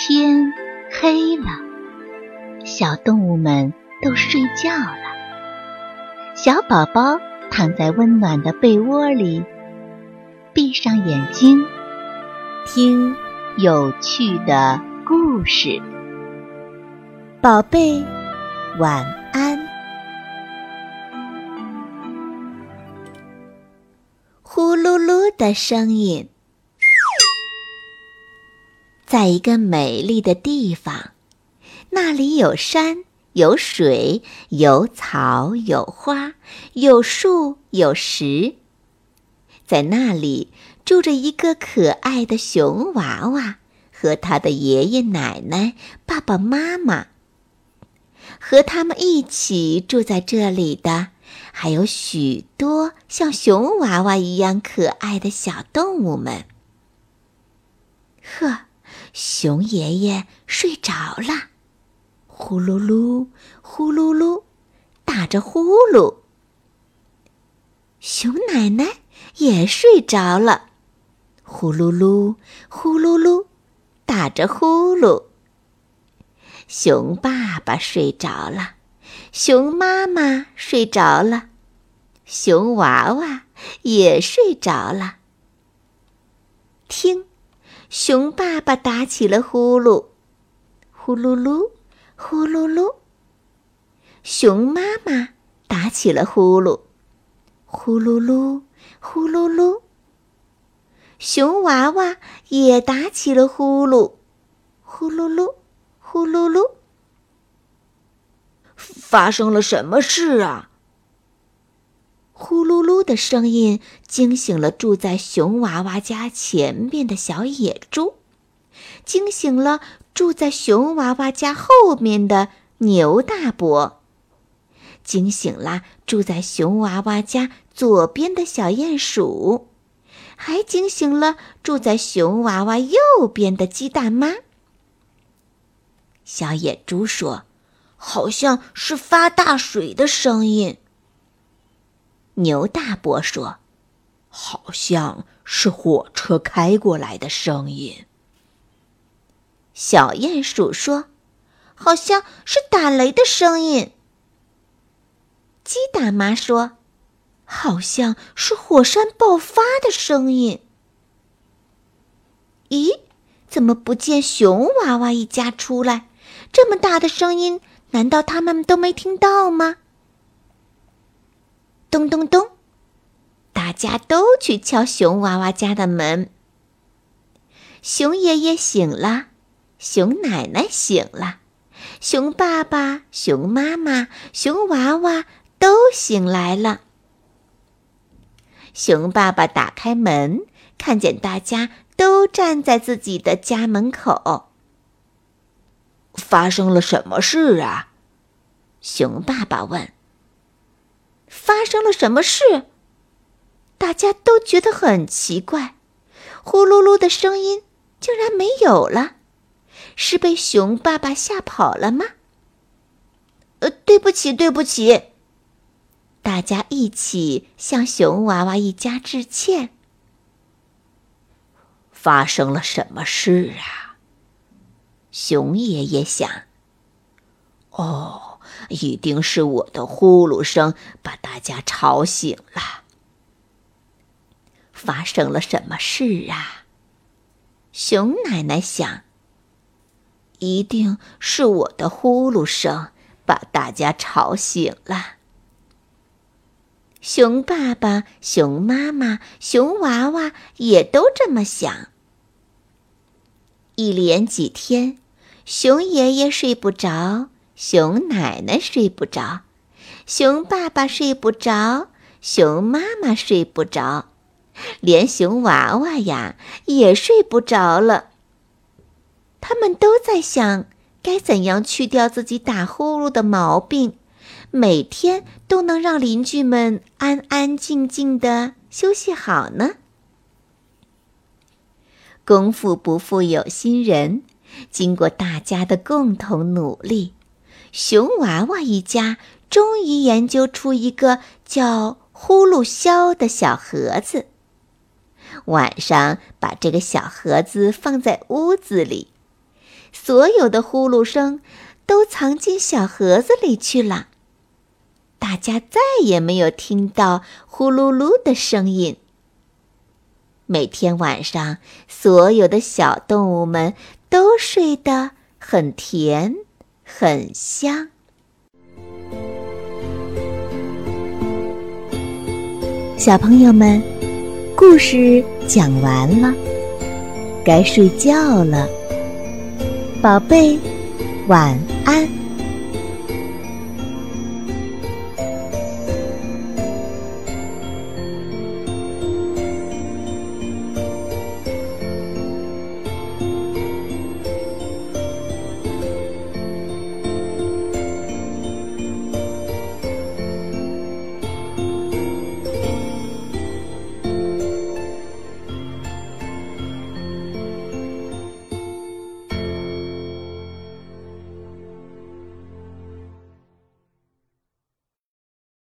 天黑了，小动物们都睡觉了。小宝宝躺在温暖的被窝里，闭上眼睛，听有趣的故事。宝贝，晚安。呼噜噜的声音。在一个美丽的地方，那里有山，有水，有草，有花，有树，有石。在那里住着一个可爱的熊娃娃和他的爷爷奶奶、爸爸妈妈。和他们一起住在这里的，还有许多像熊娃娃一样可爱的小动物们。呵。熊爷爷睡着了，呼噜噜，呼噜噜，打着呼噜。熊奶奶也睡着了，呼噜噜，呼噜噜，打着呼噜。熊爸爸睡着了，熊妈妈睡着了，熊娃娃也睡着了。听。熊爸爸打起了呼噜，呼噜噜，呼噜噜。熊妈妈打起了呼噜，呼噜噜，呼噜噜。熊娃娃也打起了呼噜，呼噜噜，呼噜噜。发生了什么事啊？的声音惊醒了住在熊娃娃家前面的小野猪，惊醒了住在熊娃娃家后面的牛大伯，惊醒了住在熊娃娃家左边的小鼹鼠，还惊醒了住在熊娃娃右边的鸡蛋妈。小野猪说：“好像是发大水的声音。”牛大伯说：“好像是火车开过来的声音。”小鼹鼠说：“好像是打雷的声音。”鸡大妈说：“好像是火山爆发的声音。”咦，怎么不见熊娃娃一家出来？这么大的声音，难道他们都没听到吗？咚咚咚！大家都去敲熊娃娃家的门。熊爷爷醒了，熊奶奶醒了，熊爸爸、熊妈妈、熊娃娃都醒来了。熊爸爸打开门，看见大家都站在自己的家门口。发生了什么事啊？熊爸爸问。发生了什么事？大家都觉得很奇怪，呼噜噜的声音竟然没有了，是被熊爸爸吓跑了吗？呃，对不起，对不起。大家一起向熊娃娃一家致歉。发生了什么事啊？熊爷爷想。一定是我的呼噜声把大家吵醒了。发生了什么事啊？熊奶奶想。一定是我的呼噜声把大家吵醒了。熊爸爸、熊妈妈、熊娃娃也都这么想。一连几天，熊爷爷睡不着。熊奶奶睡不着，熊爸爸睡不着，熊妈妈睡不着，连熊娃娃呀也睡不着了。他们都在想该怎样去掉自己打呼噜的毛病，每天都能让邻居们安安静静的休息好呢。功夫不负有心人，经过大家的共同努力。熊娃娃一家终于研究出一个叫“呼噜消”的小盒子。晚上，把这个小盒子放在屋子里，所有的呼噜声都藏进小盒子里去了。大家再也没有听到呼噜噜的声音。每天晚上，所有的小动物们都睡得很甜，很香。小朋友们，故事讲完了，该睡觉了，宝贝，晚安。